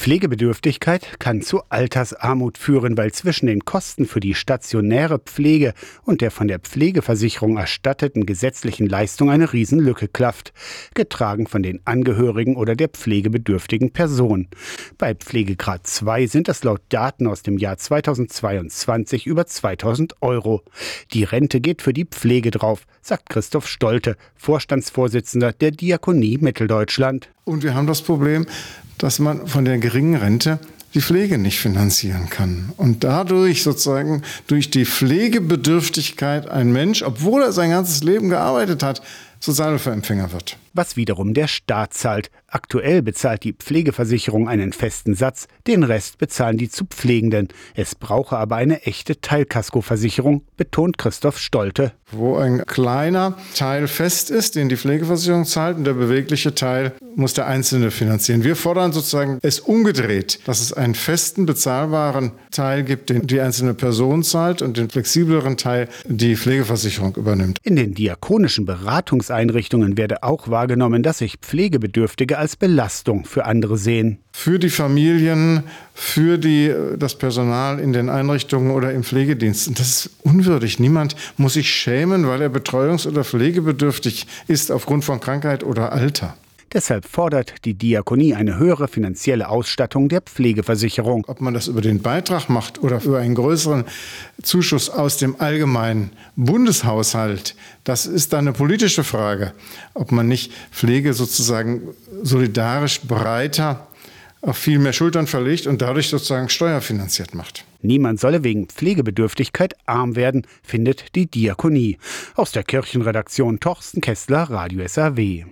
Pflegebedürftigkeit kann zu Altersarmut führen, weil zwischen den Kosten für die stationäre Pflege und der von der Pflegeversicherung erstatteten gesetzlichen Leistung eine Riesenlücke klafft, getragen von den Angehörigen oder der pflegebedürftigen Person. Bei Pflegegrad 2 sind es laut Daten aus dem Jahr 2022 über 2000 Euro. Die Rente geht für die Pflege drauf, sagt Christoph Stolte, Vorstandsvorsitzender der Diakonie Mitteldeutschland. Und wir haben das Problem, dass man von der geringen Rente die Pflege nicht finanzieren kann. Und dadurch sozusagen durch die Pflegebedürftigkeit ein Mensch, obwohl er sein ganzes Leben gearbeitet hat, Sozialhilfeempfänger wird. Was wiederum der Staat zahlt. Aktuell bezahlt die Pflegeversicherung einen festen Satz, den Rest bezahlen die zu Pflegenden. Es brauche aber eine echte Teilkaskoversicherung, betont Christoph Stolte. Wo ein kleiner Teil fest ist, den die Pflegeversicherung zahlt, und der bewegliche Teil muss der Einzelne finanzieren. Wir fordern sozusagen es umgedreht, dass es einen festen, bezahlbaren Teil gibt, den die einzelne Person zahlt und den flexibleren Teil die Pflegeversicherung übernimmt. In den diakonischen Beratungseinrichtungen werde auch wahrgenommen, dass sich Pflegebedürftige als Belastung für andere sehen. Für die Familien, für die, das Personal in den Einrichtungen oder im Pflegedienst. Das ist unwürdig. Niemand muss sich schämen, weil er betreuungs- oder pflegebedürftig ist aufgrund von Krankheit oder Alter. Deshalb fordert die Diakonie eine höhere finanzielle Ausstattung der Pflegeversicherung. Ob man das über den Beitrag macht oder über einen größeren Zuschuss aus dem allgemeinen Bundeshaushalt, das ist dann eine politische Frage. Ob man nicht Pflege sozusagen solidarisch breiter auf viel mehr Schultern verlegt und dadurch sozusagen steuerfinanziert macht. Niemand solle wegen Pflegebedürftigkeit arm werden, findet die Diakonie. Aus der Kirchenredaktion Torsten Kessler, Radio SAW.